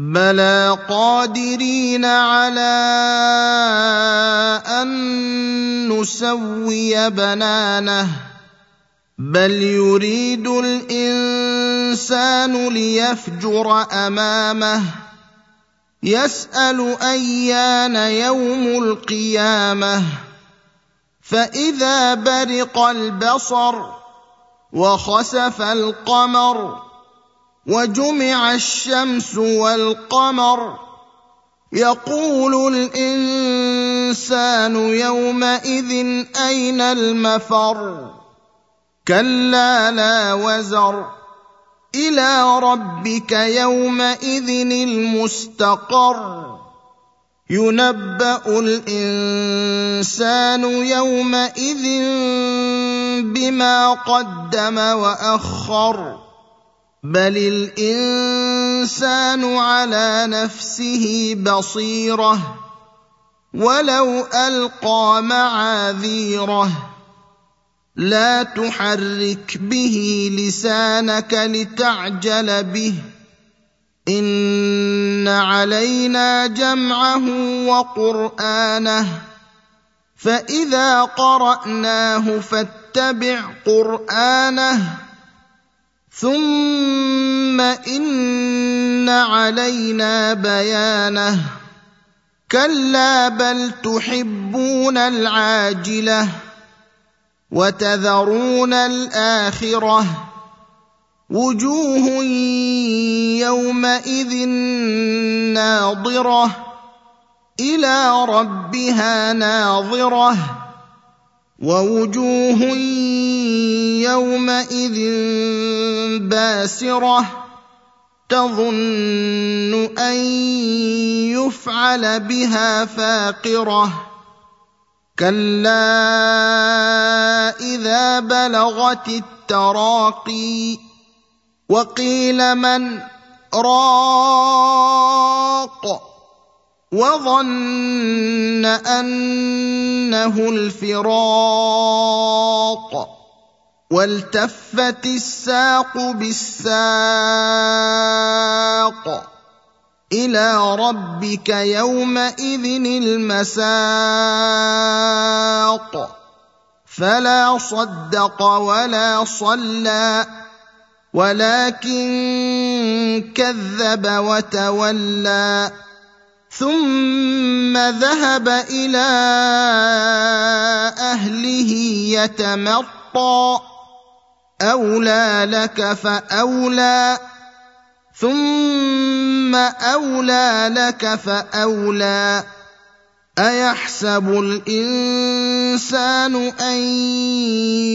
بلى قادرين على أن نسوي بنانه بل يريد الإنسان ليفجر أمامه. يسأل أيان يوم القيامة. فإذا برق البصر وخسف القمر وجمع الشمس والقمر. يقول الإنسان يومئذ أين المفر؟ كلا لا وزر. إلى ربك يومئذ المستقر. ينبأ الإنسان يومئذ بما قدم وأخر. بل الانسان على نفسه بصيره ولو القى معاذيره لا تحرك به لسانك لتعجل به ان علينا جمعه وقرانه فاذا قراناه فاتبع قرانه ثم ان علينا بيانه كلا بل تحبون العاجله وتذرون الاخره وجوه يومئذ ناظره إلى ربها ناظره ووجوه يومئذ باسرة تظن أن يفعل بها فاقرة. كلا إذا بلغت التراقي وقيل من راق. وظن انه الفراق والتفت الساق بالساق إلى ربك يومئذ المساق فلا صدق ولا صلى ولكن كذب وتولى ثم ذهب إلى اهله يتمطى. اولى لك فاولى. ثم اولى لك فاولى. ايحسب الانسان ان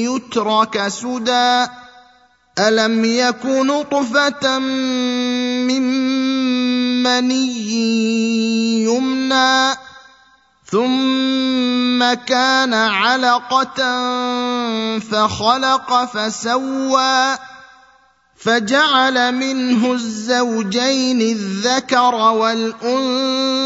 يترك سدى؟ ألم يك نطفة من مني يمنى ثم كان علقة فخلق فسوى فجعل منه الزوجين الذكر والأنثى